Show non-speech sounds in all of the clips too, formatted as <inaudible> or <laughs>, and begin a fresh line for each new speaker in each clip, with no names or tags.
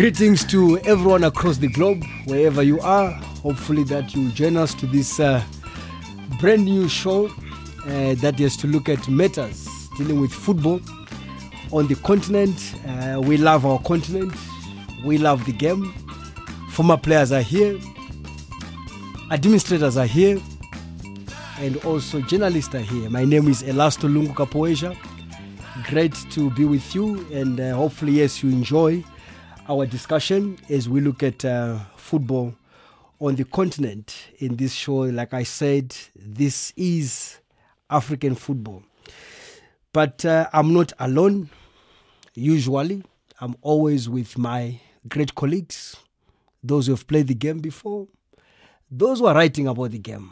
Greetings to everyone across the globe, wherever you are. Hopefully, that you join us to this uh, brand new show uh, that is to look at matters dealing with football on the continent. Uh, we love our continent, we love the game. Former players are here, administrators are here, and also journalists are here. My name is Elasto Lungu Kapoeja. Great to be with you, and uh, hopefully, yes, you enjoy our discussion as we look at uh, football on the continent in this show. Like I said, this is African football. But uh, I'm not alone. Usually, I'm always with my great colleagues, those who have played the game before, those who are writing about the game,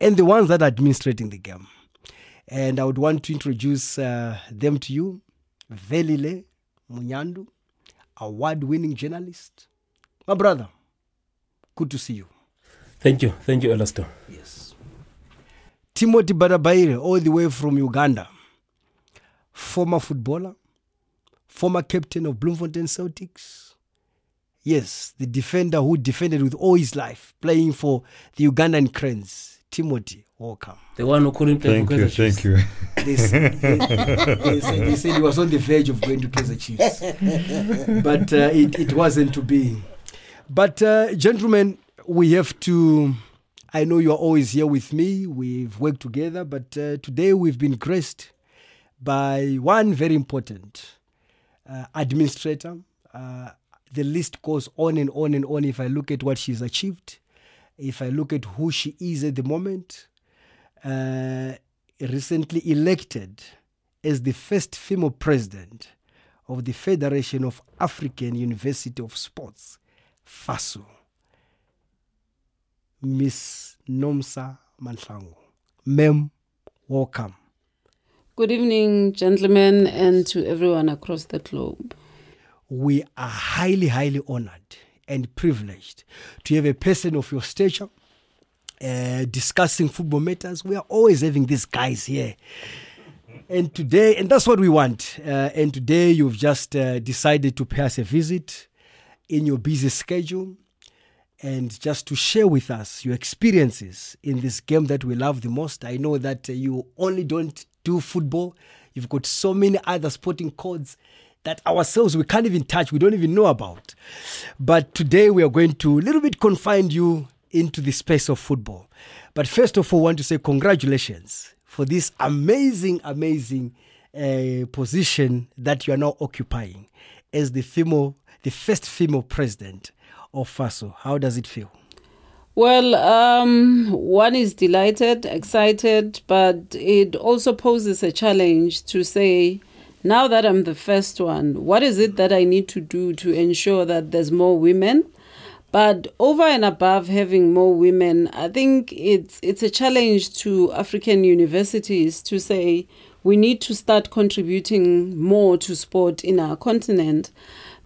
and the ones that are administrating the game. And I would want to introduce uh, them to you. Velile Mnyandu, award winning journalist. My brother, good to see you.
Thank you. Thank you, Elasto.
Yes. Timothy Batabaire, all the way from Uganda, former footballer, former captain of Bloemfontein Celtics. Yes, the defender who defended with all his life, playing for the Ugandan Cranes. Timothy, welcome.
The one who couldn't play
Thank
for
you,
Chiefs.
thank you.
They, they, they said, they said he was on the verge of going to Kaizer Chiefs, but uh, it, it wasn't to be. But uh, gentlemen, we have to. I know you are always here with me. We've worked together, but uh, today we've been graced by one very important uh, administrator. Uh, the list goes on and on and on. If I look at what she's achieved, if I look at who she is at the moment, uh, recently elected as the first female president of the Federation of African University of Sports, FASU, Miss Nomsa Mahlangu. Ma'am, welcome.
Good evening, gentlemen, and to everyone across the globe.
we are highly, highly honored and privileged to have a person of your stature uh, discussing football matters. We are always having these guys here. And today, and that's what we want. Uh, and today, you've just uh, decided to pay us a visit in your busy schedule and just to share with us your experiences in this game that we love the most. I know that uh, you only don't do football, you've got so many other sporting codes that ourselves we can't even touch, we don't even know about. But today we are going to a little bit confine you into the space of football. But first of all, I want to say congratulations for this amazing, amazing uh, position that you are now occupying as the female, the first female president of FASU. How does it feel?
Well, um, one is delighted, excited, but it also poses a challenge to say, now that I'm the first one, what is it that I need to do to ensure that there's more women? But over and above having more women, I think it's it's a challenge to African universities to say we need to start contributing more to sport in our continent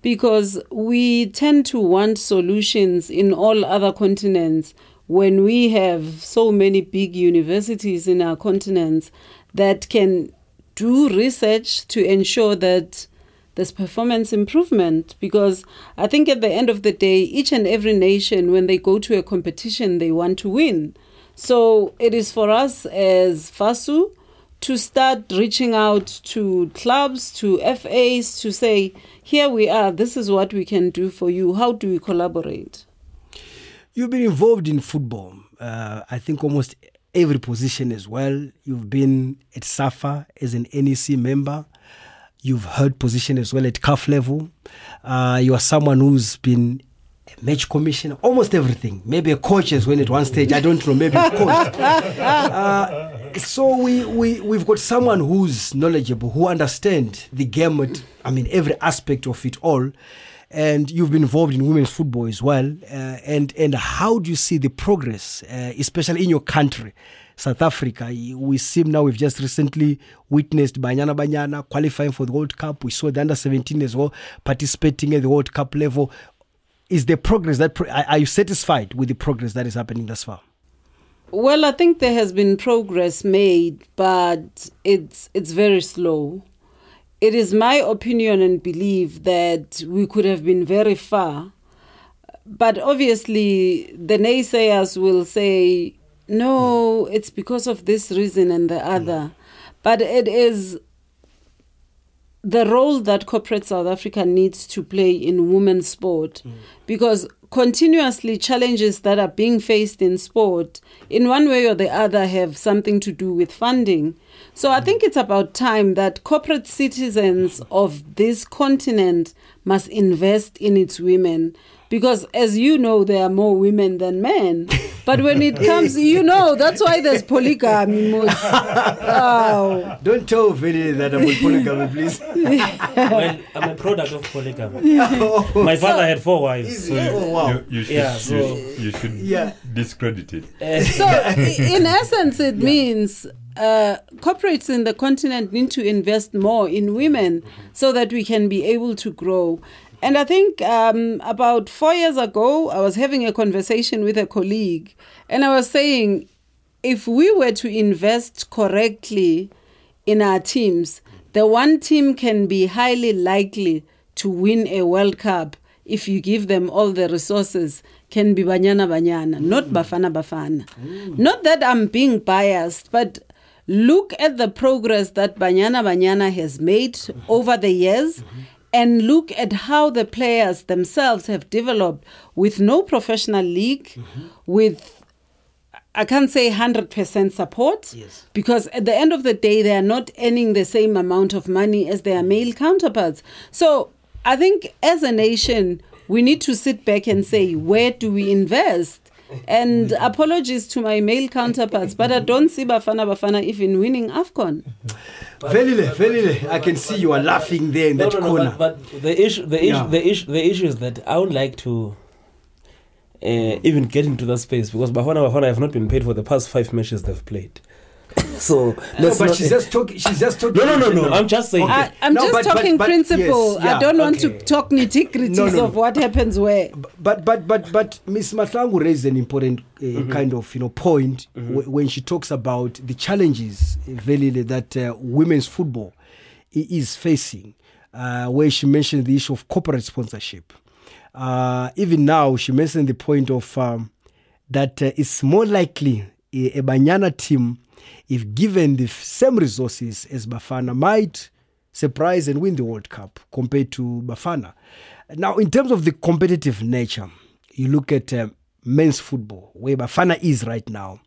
because we tend to want solutions in all other continents when we have so many big universities in our continents that can do research to ensure that there's performance improvement because I think at the end of the day, each and every nation, when they go to a competition, they want to win. So it is for us as FASU to start reaching out to clubs, to FAs, to say, here we are, this is what we can do for you. How do we collaborate?
You've been involved in football. Uh, I think almost every position as well. You've been at SAFA as an NEC member. You've held position as well at CAF level. Uh, you are someone who's been a match commissioner, almost everything. Maybe a coach as well at one stage. I don't know. Maybe a coach. <laughs> Uh, so we, we, we've got someone who's knowledgeable, who understands the game, at, I mean, every aspect of it all. And you've been involved in women's football as well. Uh, and, and how do you see the progress, uh, especially in your country? South Africa, we seem now we've just recently witnessed Banyana Banyana qualifying for the World Cup. We saw the under 17 as well participating at the World Cup level. Is there progress that are you satisfied with the progress that is happening thus far?
Well, I think there has been progress made, but it's it's very slow. it is my opinion and belief that we could have been very far. But obviously, the naysayers will say, no, it's because of this reason and the other. But it is the role that corporate South Africa needs to play in women's sport. Because continuously challenges that are being faced in sport in one way or the other have something to do with funding. So i think it's about time that corporate citizens of this continent must invest in its women because as you know there are more women than men but when it comes you know that's why there's polygamy Mos. oh.
Don't tell Veli that I'm with polygamy, please.
well, I'm a product of polygamy. My father had four wives.
So oh, wow.
You, you should,
Yeah, so-
you should
Yeah.
discredit it.
Uh,
so in essence it means uh, corporates in the continent need to invest more in women so that we can be able to grow and i think um, about four years ago i was having a conversation with a colleague and i was saying if we were to invest correctly in our teams the one team can be highly likely to win a world cup if you give them all the resources can be banyana banyana not mm. bafana bafana. Mm. Not that i'm being biased but look at the progress that banyana banyana has made over the years mm-hmm. And look at how the players themselves have developed with no professional league mm-hmm. with I can't say 100% support
Yes.
because at the end of the day, they are not earning the same amount of money as their mm-hmm. male counterparts. So I think as a nation, we need to sit back and say, where do we invest? And apologies to my male counterparts, but I don't see Bafana Bafana even winning AFCON.
Velile, Velile, I can see you are laughing there in
no,
that
no, no,
corner.
but, but the issue, the issue,
Yeah.
the issue, the issue is that I would like to uh, even get into that space because Bafana Bafana have not been paid for the past five matches they've played. <laughs> so
no,
let's
but
not-
she's just talking. She's just talking.
no, no, no, no. I'm just saying.
Okay.
I, I'm
No,
just
but- but-
talking
but-
principle.
yes, yeah,
I don't want
okay.
to talk nitty gritties
No, no,
of
no.
what happens where.
But but but but Miss Mahlangu raised an important uh,
Mm-hmm.
kind of you know point w- when she talks about the challenges uh, Velile that uh, women's football is facing. Uh, where she mentioned the issue of corporate sponsorship. Uh, even now, she mentioned the point of um, that uh, it's more likely a, a Banyana team, if given the same resources as Bafana, might surprise and win the World Cup compared to Bafana. Now, in terms of the competitive nature, you look at uh, men's football, where Bafana is right now,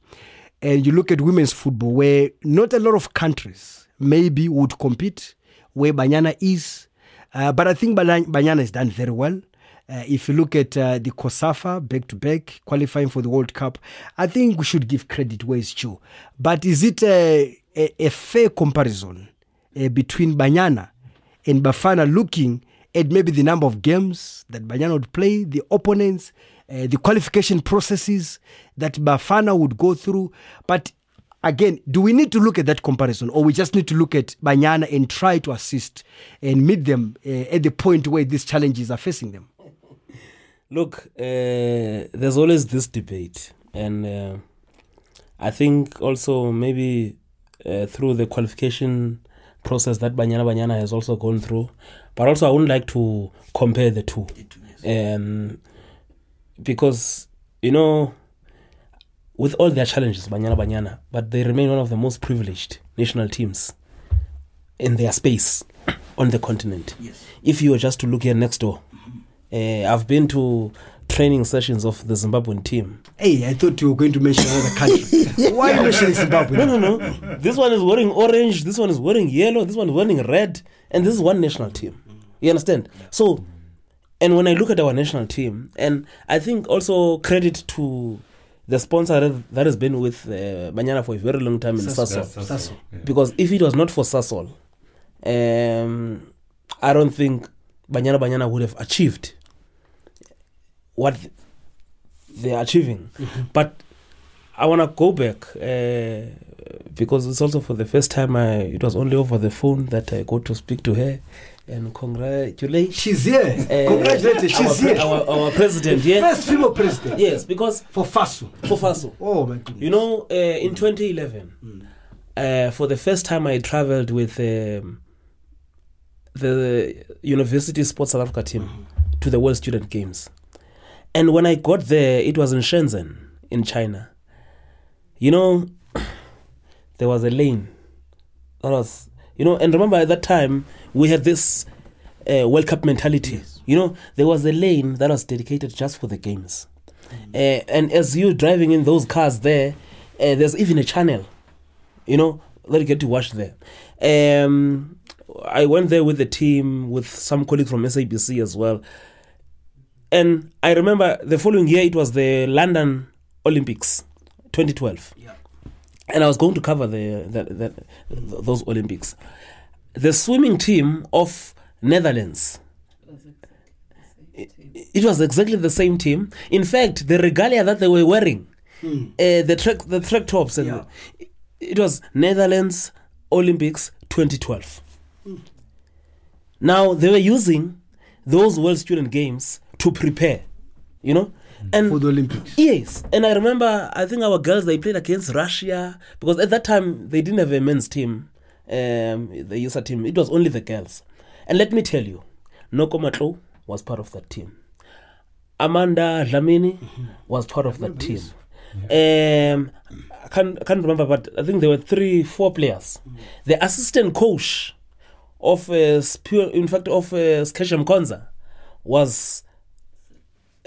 and you look at women's football, where not a lot of countries maybe would compete, where Banyana is. Uh, but I think Banyana has done very well. Uh, if you look at uh, the COSAFA back to back qualifying for the World Cup, I think we should give credit where it's due. But is it a, a, a fair comparison uh, between Banyana and Bafana looking at maybe the number of games that Banyana would play, the opponents, uh, the qualification processes that Bafana would go through? But again, do we need to look at that comparison or we just need to look at Banyana and try to assist and meet them uh, at the point where these challenges are facing them?
Look, uh, there's always this debate, and uh, I think also maybe uh, through the qualification process that Banyana Banyana has also gone through, but also I wouldn't like to compare the two, um, because you know, with all their challenges, Banyana Banyana, but they remain one of the most privileged national teams in their space on the continent.
Yes.
If you were just to look here next door, uh, I've been to training sessions of the Zimbabwean team.
Hey, I thought you were going to mention another country. <laughs> Why are you mentioning Zimbabwe?
No, no, no. This one is wearing orange. This one is wearing yellow. This one is wearing red. And this is one national team. You understand? So, and when I look at our national team, and I think also credit to the sponsor that- that has been with uh, Banyana for a very long time in
Sasol.
Sasol.
That's
Sasol.
Yeah.
Because if it was not for Sasol, um, I don't think Banyana Banyana would have achieved what they're achieving. But I want to go back uh, because it's also for the first time. I, it was only over the phone that I got to speak to her and congratulate.
She's here.
uh,
Congratulations, she's
pre-
here.
our, our president. Yeah,
First female president
yes, because
for FASU.
for FASU.
Oh my goodness.
You know, uh, in 2011, uh, for the first time I traveled with um, the University Sports South Africa team to the World Student Games. And when I got there, it was in Shenzhen, in China. You know, <clears throat> there was a lane that was, you know, and remember at that time, we had this uh, World Cup mentality. You know, there was a lane that was dedicated just for the games. Uh, and as you driving in those cars there, uh, there's even a channel, you know, that you get to watch there. Um, I went there with the team, with some colleagues from SABC as well. And I remember the following year, it was the London Olympics, 2012.
Yeah.
And I was going to cover the, the, the, those Olympics. The swimming team of Netherlands it was exactly the same team. In fact, the regalia that they were wearing, uh, the track the track tops, and
Yeah.
the- it was Netherlands Olympics 2012. Now they were using those World Student Games to prepare, you know, and
For the Olympics.
Yes, and I remember I think our girls they played against Russia because at that time they didn't have a men's team, um, the USSA team. It was only the girls. And let me tell you, Noko Matlou was part of that team. Amanda Dlamini was part of that team. Um, I can't, I can't remember, but I think there were three, four players. The assistant coach of uh, Spur, in fact, of uh, Skesham Konza was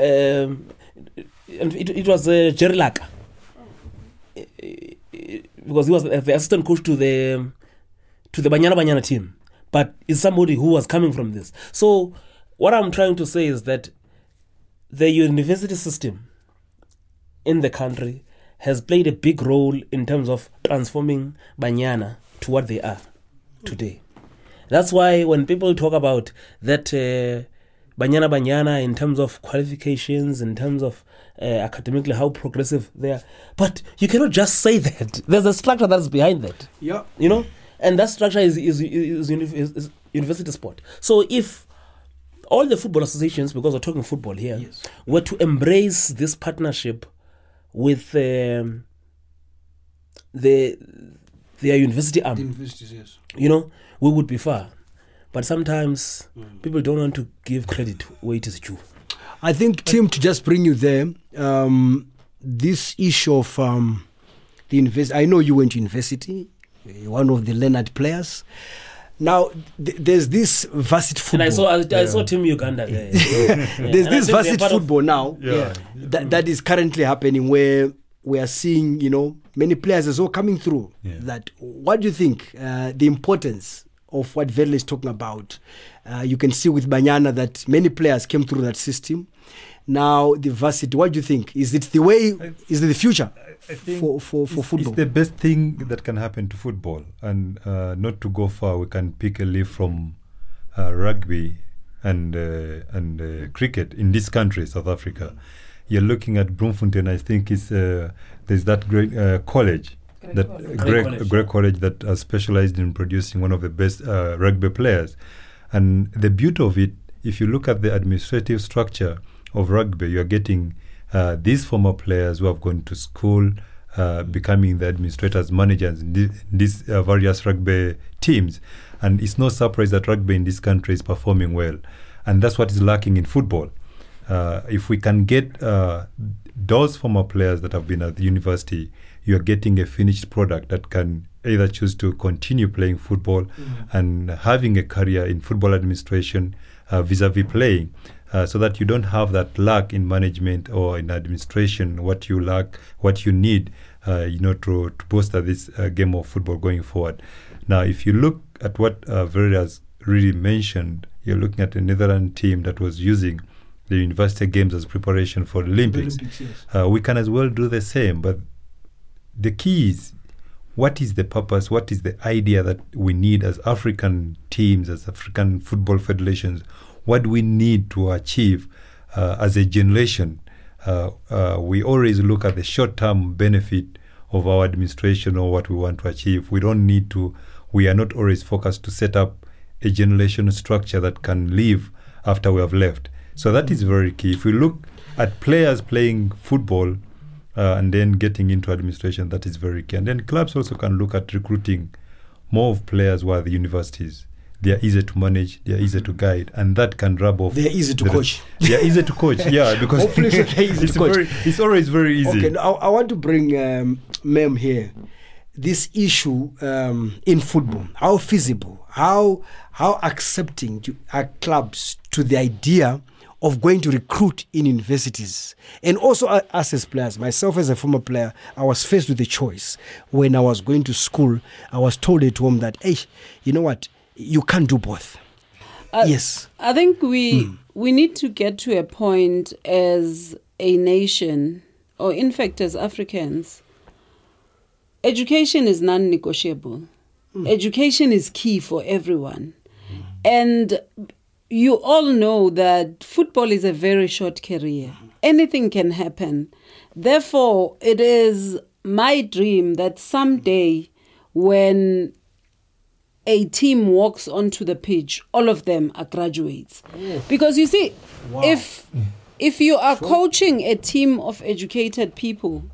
um, it, it was uh, Jerry Laka. Because he was the assistant coach to the to the Banyana Banyana team, but is somebody who was coming from this. So what I'm trying to say is that the university system in the country has played a big role in terms of transforming Banyana to what they are today. That's why when people talk about that uh, Banyana Banyana in terms of qualifications, in terms of uh, academically how progressive they are, but you cannot just say that. There's a structure that's behind that
Yeah.
you know and that structure is is, is, is university sport so if all the football associations because we're talking football here
Yes.
were to embrace this partnership with um, the their university arm
The universities, yes.
you know we would be far but sometimes people don't want to give credit where it is due
I think, Tim, to just bring you there, um, this issue of um, the university, I know you went to university, you're one of the Leonard players. Now, th- there's this varsity football.
and i saw i, I saw team uganda there <laughs> Yeah,
there's
and
this
think
varsity
part of-
football now
Yeah.
that, that is currently happening where we are seeing, you know, many players as well coming through.
Yeah.
That what do you think uh, the importance of what Velile is talking about? Uh, you can see with Banyana that many players came through that system. Now the varsity, what do you think? Is it the way? Is it the future for for, for
it's,
football?
It's the best thing that can happen to football. And uh, not to go far, we can pick a leaf from uh, rugby and uh, and uh, cricket in this country, South Africa. You're looking at Bloemfontein. I think it's uh, there's that great uh, that
College.
Grey,
College.
Grey College that are specialized in producing one of the best uh, rugby players, and the beauty of it, if you look at the administrative structure of rugby, you are getting uh, these former players who have gone to school, uh, becoming the administrators, managers in these uh, various rugby teams, and it's no surprise that rugby in this country is performing well, and that's what is lacking in football. Uh, if we can get uh, those former players that have been at the university, you are getting a finished product that can either choose to continue playing football and having a career in football administration uh, vis-a-vis playing, uh, so that you don't have that lack in management or in administration. What you lack, what you need, uh, you know, to, to bolster this uh, game of football going forward. Now, if you look at what uh, Verdi has really mentioned, you're looking at a Netherlands team that was using the university games as preparation for the Olympics. Uh, we can as well do the same, but the key is what is the purpose, what is the idea that we need as African teams, as African football federations? What do we need to achieve uh, as a generation? Uh, uh, we always look at the short term benefit of our administration or what we want to achieve. We don't need to, we are not always focused to set up a generational structure that can live after we have left. So that is very key. If we look at players playing football uh, and then getting into administration, that is very key. And then clubs also can look at recruiting more of players who are the universities. they are easy to manage, they are easy to guide, and that can rub off.
They're easy to
the-
coach. <laughs>
They are easy to coach, yeah, <laughs> because
Hopefully so they're <laughs> easy
it's,
to.
Very, it's always very easy.
Okay, now I want to bring um, Mem here. This issue um, in football, how feasible, how how accepting do, are clubs to the idea of going to recruit in universities, and also us as players. Myself as a former player, I was faced with a choice when I was going to school. I was told at home that, hey, you know what, you can't do both.
Uh,
yes.
I think we hmm. we need to get to a point as a nation, or in fact as Africans. Education is non-negotiable. Hmm. Education is key for everyone, hmm. and you all know that football is a very short career. Mm-hmm. Anything can happen. Therefore, it is my dream that someday, when a team walks onto the pitch, all of them are graduates. Oh. Because you see, if if you are coaching a team of educated people,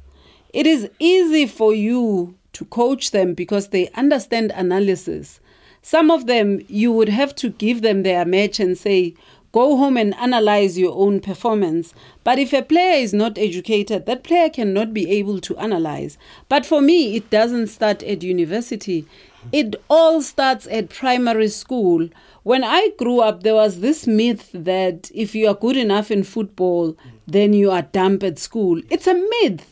it is easy for you to coach them because they understand analysis. Some of them you would have to give them their match and say, go home and analyze your own performance. But if a player is not educated, that player cannot be able to analyze. But for me, it doesn't start at university. It all starts at primary school. When I grew up, there was this myth that if you are good enough in football, then you are dumb at school. It's a myth.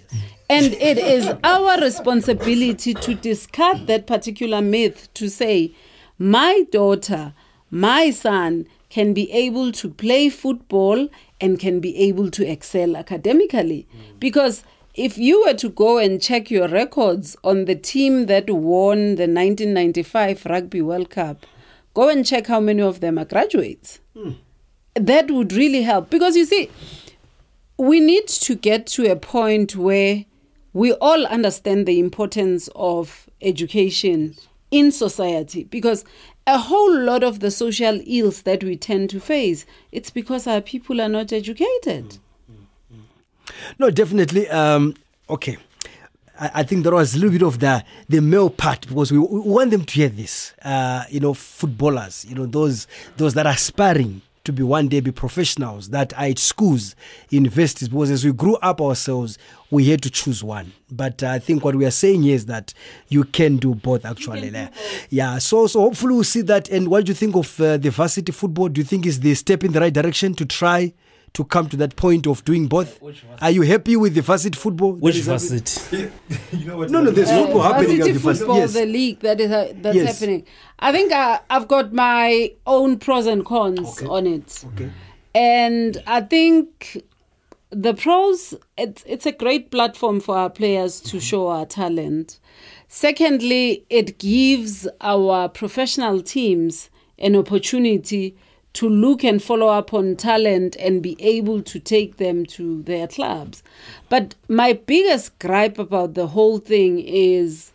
And it is our responsibility to discard that particular myth to say, my daughter, my son can be able to play football and can be able to excel academically. Mm. Because if you were to go and check your records on the team that won the 1995 Rugby World Cup, go and check how many of them are graduates. Hmm. That would really help. Because you see, we need to get to a point where we all understand the importance of education in society because a whole lot of the social ills that we tend to face it's because our people are not educated
No, definitely. Um, okay. I, think there was a little bit of the the male part because we, we want them to hear this. Uh, you know, footballers. You know, those those that are aspiring to be one day be professionals that are at schools, universities. Because as we grew up ourselves, we had to choose one. But uh, I think what we are saying here is that you can do both. Actually, yeah. yeah. So so hopefully we'll see that. And what do you think of uh, the varsity football? Do you think is the step in the right direction to try? To come to that point of doing both, are you happy with the varsity football?
Which
is happening?
varsity? <laughs>
you know?
No, no, there's football happening at
varsity
the varsity.
football,
Yes.
the league that is uh, that's
Yes.
happening. I think uh, I've got my own pros and cons
Okay.
on it.
Okay.
And I think the pros, it's, it's a great platform for our players to show our talent. Secondly, it gives our professional teams an opportunity to look and follow up on talent and be able to take them to their clubs. But my biggest gripe about the whole thing is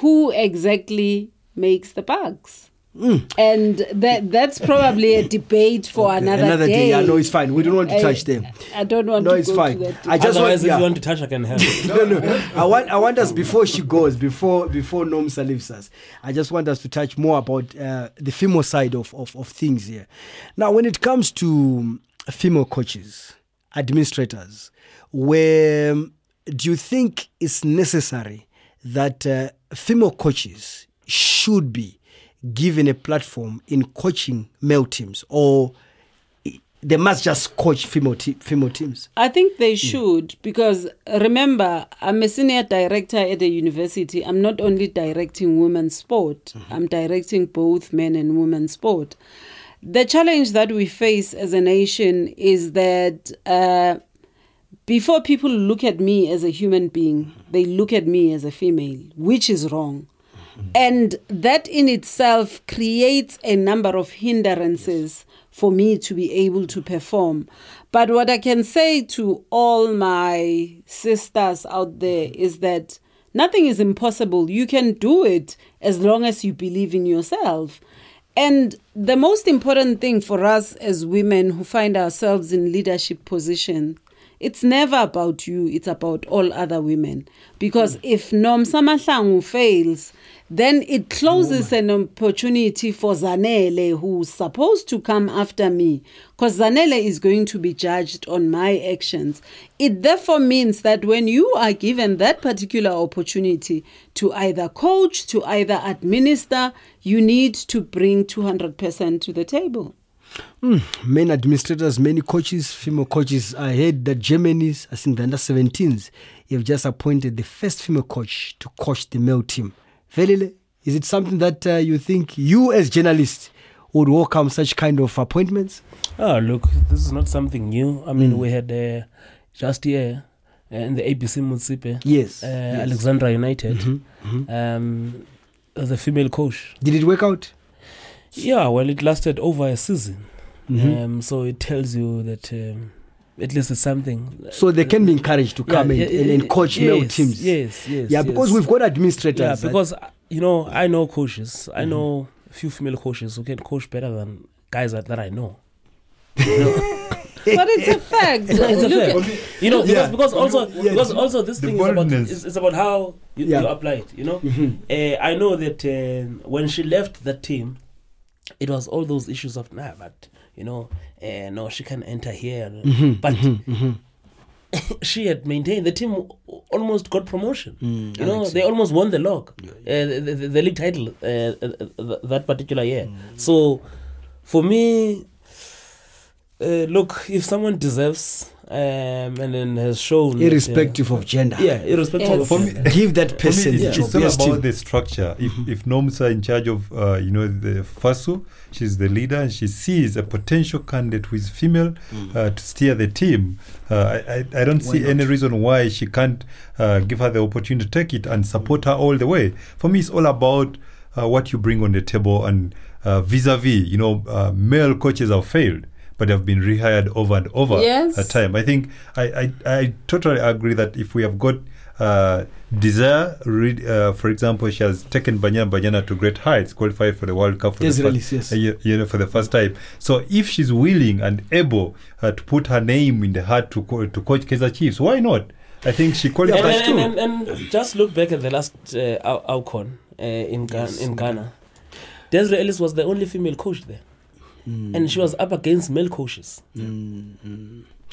who exactly makes the bugs? And that that's probably a debate for
Okay,
another, day.
Yeah, no, it's fine. We don't want to
I-
touch them.
I don't want
No,
to
it's
go
fine.
to that.
I just
Otherwise,
want,
if
yeah.
you want to touch, I can help. <laughs>
no, no. I want, I want us before she goes, before before Nomsa leaves us. I just want us to touch more about uh, the female side of, of of things here. Now, when it comes to female coaches, administrators, where do you think it's necessary that uh, female coaches should be given a platform in coaching male teams, or they must just coach female te- female teams?
I think they should because remember, I'm a senior director at a university. I'm not only directing women's sport, I'm directing both men and women's sport. The challenge that we face as a nation is that uh, before people look at me as a human being, they look at me as a female, which is wrong. And that in itself creates a number of hindrances for me to be able to perform. But what I can say to all my sisters out there mm-hmm. is that nothing is impossible. You can do it as long as you believe in yourself. And the most important thing for us as women who find ourselves in leadership position it's never about you, it's about all other women. Because mm. if Nomsa Mahlangu fails, then it closes an opportunity for Zanele, who's supposed to come after me, because Zanele is going to be judged on my actions. It therefore means that when you are given that particular opportunity to either coach, to either administer, you need to bring 200% to the table.
Hmm, many administrators, many coaches, female coaches. I heard that Germany's, I think the under 17s, have just appointed the first female coach to coach the male team. Velile, is it something that uh, you think you as journalists would welcome such kind of appointments?
Oh, look, this is not something new. I mean, we had uh, just here uh, in the ABC Motsepe,
Yes.
uh,
yes.
Alexandra United,
Mhm.
um, the female coach.
Did it work out?
Yeah, well, it lasted over a season.
Mhm.
Um, so it tells you that um, at least it's something.
So they can be encouraged to
Yeah,
come and,
yeah,
and, and coach
yes,
male teams.
Yes, yes.
Yeah, because
yes.
we've got administrators.
Yeah, because uh, you know, I know coaches.
Mm-hmm.
I know a few female coaches who can coach better than guys that, that I know.
But it's a fact.
It's a
Look
fact. You know, because,
Yeah.
because also
Yeah.
because also this
The
thing is about
boldness.
it's, it's about how you,
Yeah.
you apply it. You know,
Mhm.
uh, I know that uh, when she left that team, it was all those issues of nah, but you know, uh, no, she can enter here.
Mhm,
But
mhm, mhm. <laughs>
she had maintained the team almost got promotion.
Mm,
You know, they almost won the log, uh, the, the, the league title uh, that particular year.
Mm.
So, for me, uh, look, if someone deserves um, and then has shown, that, uh,
irrespective of gender.
yeah, irrespective
Yes.
of
For me-
Give that
For me,
person the
it's,
job.
it's all about the structure. If if Noms are in charge of, uh, you know, the FASU, she's the leader, and she sees a potential candidate who is female uh, to steer the team. Uh, I, I I don't
Why
see
not?
any reason why she can't uh, give her the opportunity to take it and support her all the way. For me, it's all about uh, what you bring on the table and uh, vis-a-vis. You know, uh, male coaches have failed. But have been rehired over and over
Yes.
a time. I think I, I, I totally agree that if we have got uh, desire, uh, for example, she has taken Banyana Banyana to great heights, qualified for the World Cup for the
Desiree
first,
yes.
uh, you, you know, for the first time. So if she's willing and able uh, to put her name in the hat to co- to coach Kaizer Chiefs, why not? I think she
and,
qualifies
and,
too.
and, and, and just look back at the last uh, Au- AFCON uh, in, Ga- in Ghana. Desiree Ellis was the only female coach there.
Mm.
And she was up against male coaches.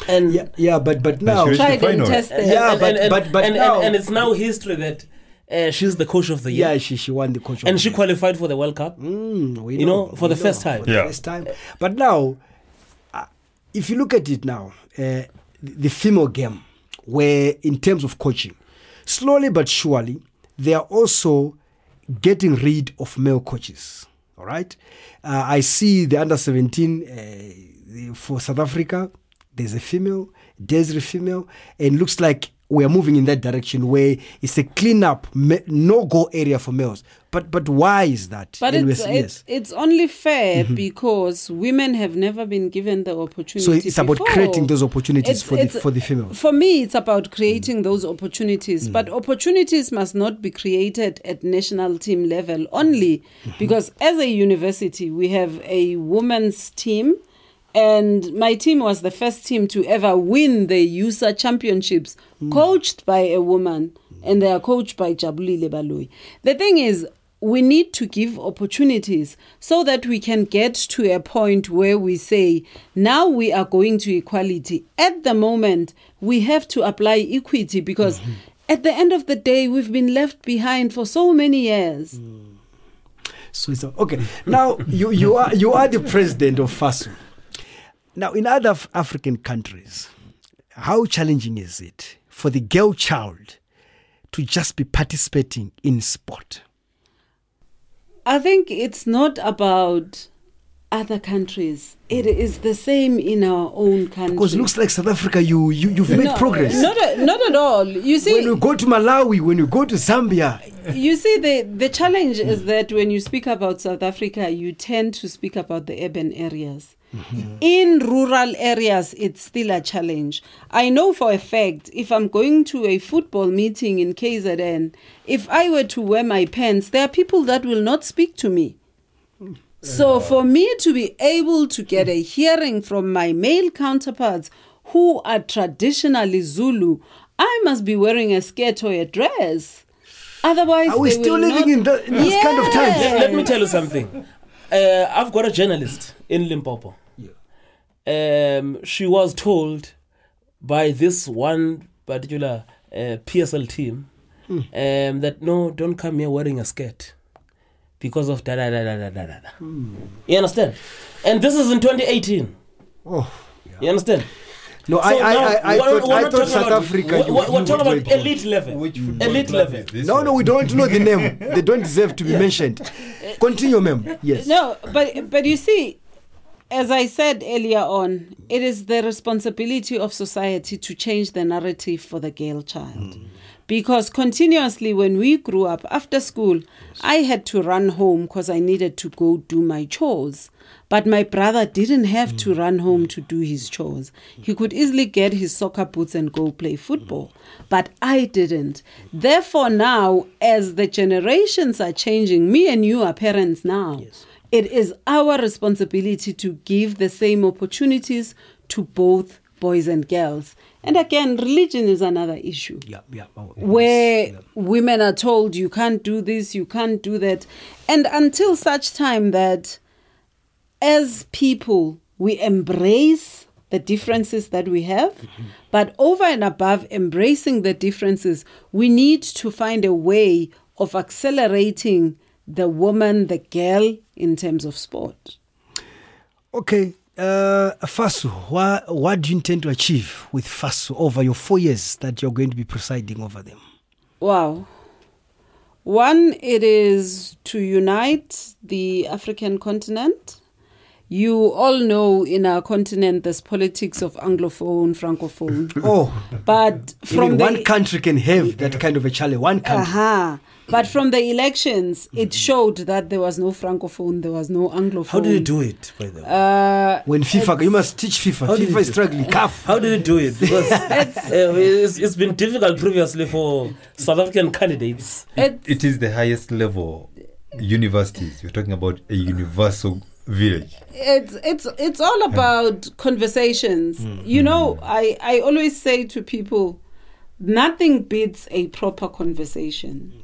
And
Yeah, yeah, but but
And
now
she
tried
the
and
final.
tested.
and,
Yeah,
and,
but-
and, and,
but- but
and,
now-
and, and it's now history that uh, she's the coach of the year.
yeah, she she won the coach. of
and
the
she
year.
qualified for the World Cup.
Mm, we
You know, for
we
the first time.
For the
Yeah.
first time. But now, uh, if you look at it now, uh, the female game, where in terms of coaching, slowly but surely, they are also getting rid of male coaches. All right. Uh, I see the under 17 uh, for South Africa, there's a female, Desiree female, and looks like we are moving in that direction where it's a clean up, no go area for males. But but why is that?
But it's, it's it's only fair because women have never been given the opportunity.
So it's about
before.
creating those opportunities
It's-
for the for the females.
For me, it's about creating those opportunities.
Mm.
But opportunities must not be created at national team level only,
Mm-hmm.
because as a university, we have a women's team. And my team was the first team to ever win the USSA championships,
Mm.
coached by a woman, and they are coached by Jabulile Baloi. The thing is, we need to give opportunities so that we can get to a point where we say, now we are going to equality. At the moment, we have to apply equity because mm-hmm. at the end of the day, we've been left behind for so many years. Mm.
So it's okay. Now you you are you are the president of FASU. Now in other Af- African countries, how challenging is it for the girl child to just be participating in sport?
I think it's not about other countries. It is the same in our own country.
Because it looks like South Africa, you you you've made
No,
progress.
Not, a- not at all. You see,
when you go to Malawi, when you go to Zambia,
you see the the challenge is that when you speak about South Africa, you tend to speak about the urban areas. In rural areas, it's still a challenge. I know for a fact if I'm going to a football meeting in KZN, if I were to wear my pants, there are people that will not speak to me. So for me to be able to get a hearing from my male counterparts who are traditionally Zulu, I must be wearing a skirt or a dress. Otherwise,
Are we
they
still living
not-
in, the, in this kind of times?
Let, let me tell you something. Uh, I've got a journalist in Limpopo. Um, she was told by this one particular uh, PSL team um, that no, don't come here wearing a skirt because of da da da da da da da. da. You understand? And this is in 2018.
Oh,
You understand?
no, I,
So
I,
now,
I, I
we're-
thought,
we're
I thought South
about-
Africa.
We're, we're, we're talking about elite level.
Which
elite level.
No, no, we don't know the name. <laughs> They don't deserve to be mentioned. <laughs> Continue, ma'am. Yes.
No, but but you see, as I said earlier on, it is the responsibility of society to change the narrative for the girl child. Hmm. Because continuously, when we grew up after school, I had to run home because I needed to go do my chores. But my brother didn't have to hmm. run home to hmm. do his chores. He could easily get his soccer boots and go play football. But I didn't. Therefore, now, as the generations are changing, me and you are parents now. It is our responsibility to give the same opportunities to both boys and girls. And again, religion is another issue
Yeah, yeah. oh,
where
yeah.
women are told you can't do this, you can't do that. And until such time that as people we embrace the differences that we have, mm-hmm. but over and above embracing the differences, we need to find a way of accelerating the woman, the girl in terms of sport.
Okay. Uh, FASU, what, what do you intend to achieve with FASU over your four years that you're going to be presiding over them?
Wow. One, it is to unite the African continent. You all know in our continent there's politics of Anglophone, Francophone. <laughs>
Oh,
But from the
one country can have that kind of a challenge. One country.
Aha. But from the elections, it showed that there was no francophone, there was no anglophone.
How did you do it, by the way?
Uh,
When FIFA, you must teach FIFA.
How
FIFA is struggling. CAF.
How did you do it? Because <laughs> uh, <laughs> it's, it's been difficult previously for South African candidates.
it,
It is the highest level universities. You're talking about a universal village.
it's it's it's all about conversations. You know, I I always say to people, nothing beats a proper conversation.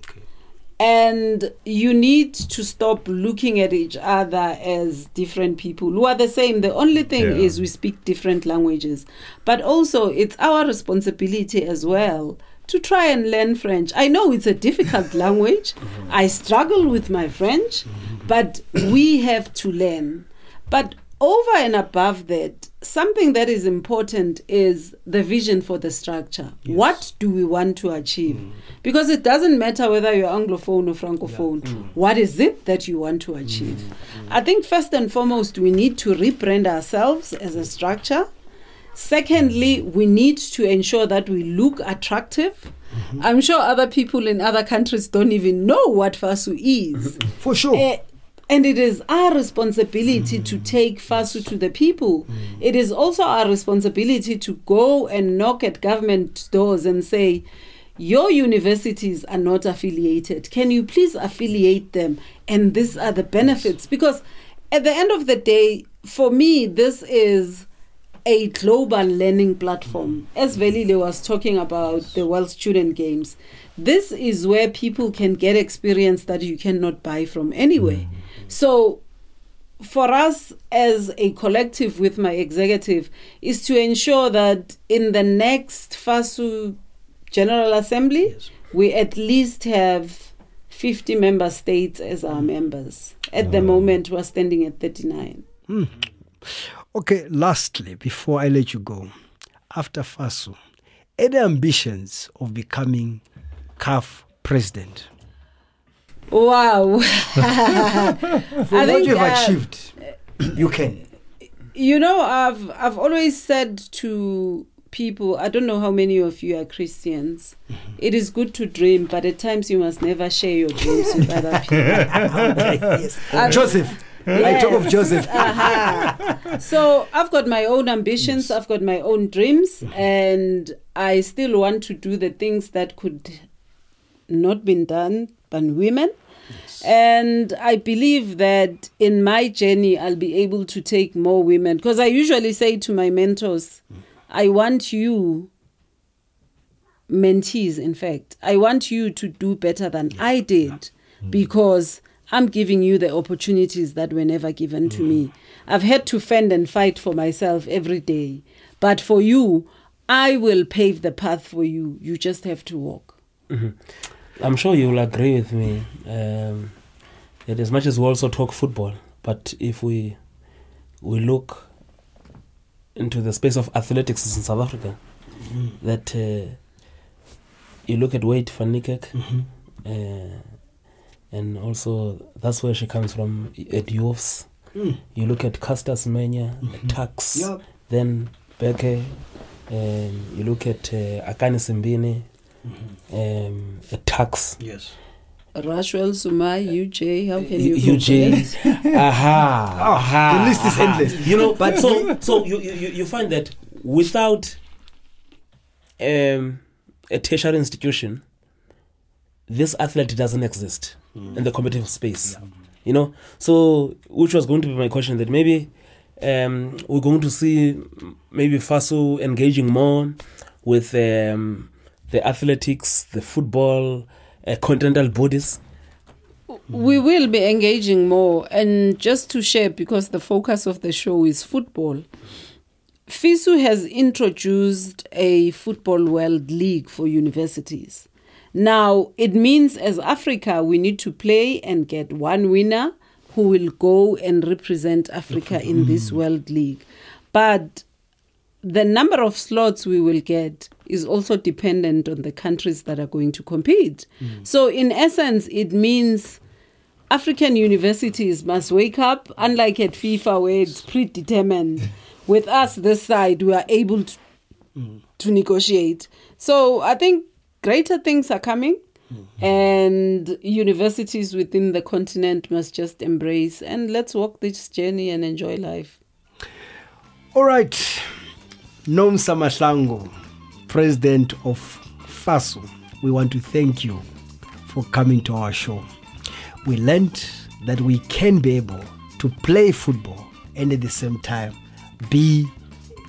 And you need to stop looking at each other as different people who are the same. The only thing
Yeah.
is we speak different languages. But also, it's our responsibility as well to try and learn French. I know it's a difficult <laughs> language. I struggle with my French, mm-hmm. but we have to learn. But over and above that, something that is important is the vision for the structure. What do we want to achieve? Mm. Because it doesn't matter whether you're Anglophone or Francophone. Mm. What is it that you want to achieve? Mm. I think first and foremost, we need to rebrand ourselves as a structure. Secondly, we need to ensure that we look attractive. Mm-hmm. I'm sure other people in other countries don't even know what FASU is. <laughs>
For sure.
Eh, and it is our responsibility to mm. take FASU to the people. Mm. It is also our responsibility to go and knock at government doors and say, Your universities are not affiliated. Can you please affiliate them? And these are the benefits. Because at the end of the day, for me, this is a global learning platform. Mm. As Velile was talking about the World Student Games, this is where people can get experience that you cannot buy from anywhere. Mm-hmm. So, for us as a collective with my executive, is to ensure that in the next FASU General Assembly, we at least have 50 member states as our mm. members. At the moment, we're standing at 39. Hmm.
Okay, lastly, before I let you go, after FASU, any ambitions of becoming CAF president?
Wow. <laughs> <laughs> I
what
think,
you have
uh,
achieved, you can.
you know i've i've always said to people i don't know how many of you are christians it is good to dream but at times you must never share your dreams with other <laughs> people
Okay, yes.
Uh,
Joseph. I talk of Joseph.
Uh-huh. so i've got my own ambitions i've got my own dreams and i still want to do the things that could not been done by women. And i believe that in my journey i'll be able to take more women. Because i usually say to my mentors I want you, mentees, in fact, I want you to do better than I did mm. because I'm giving you the opportunities that were never given to mm. me. I've had to fend and fight for myself every day. But for you, I will pave the path for you. You just have to walk. Mm-hmm.
I'm sure you will agree with me um, that as much as we also talk football, but if we we look into the space of athletics in South Africa, that uh, you look at Wayde van Niekerk, uh, and also that's where she comes from at.
Mm.
You look at Caster Semenya, Tuks,
Yep.
then Beke, um, you look at uh, Akani Simbine, um, at Tuks.
Yes.
Ruswahl Samaai, UJ, how can
U-
you
UJ. <laughs> aha,
Oh,
aha,
the list is
aha.
endless.
You know,
But
but so <laughs> so you, you you find that without um, a tertiary institution, this athlete doesn't exist in the competitive space. You know, so which was going to be my question that maybe um, we're going to see mm, maybe FASU engaging more with um, the athletics, the football, uh, continental bodies.
We will be engaging more. And just to share, because the focus of the show is football, FISU has introduced a Football World League for universities. Now, it means as Africa, we need to play and get one winner who will go and represent Africa in this World League. But the number of slots we will get is also dependent on the countries that are going to compete. Mm. So, in essence, it means African universities must wake up, unlike at FIFA where it's predetermined. <laughs> With us, this side, we are able to, mm. to negotiate. So, I think greater things are coming. Mm-hmm. And universities within the continent must just embrace and let's walk this journey and enjoy life.
All right. Nomsa Mahlangu, president of FASU, we want to thank you for coming to our show. We learned that we can be able to play football and at the same time be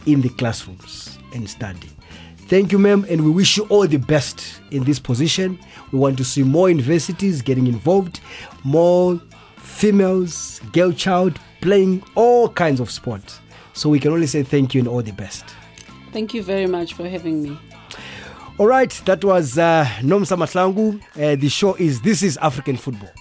in the classrooms and study. Thank you, ma'am, and we wish you all the best in this position. We want to see more universities getting involved, more females, girl child playing all kinds of sports. So we can only say thank you and all the best.
Thank you very much for having me.
All right, that was uh, Nomsa Mahlangu. Uh, the show is This is African Football.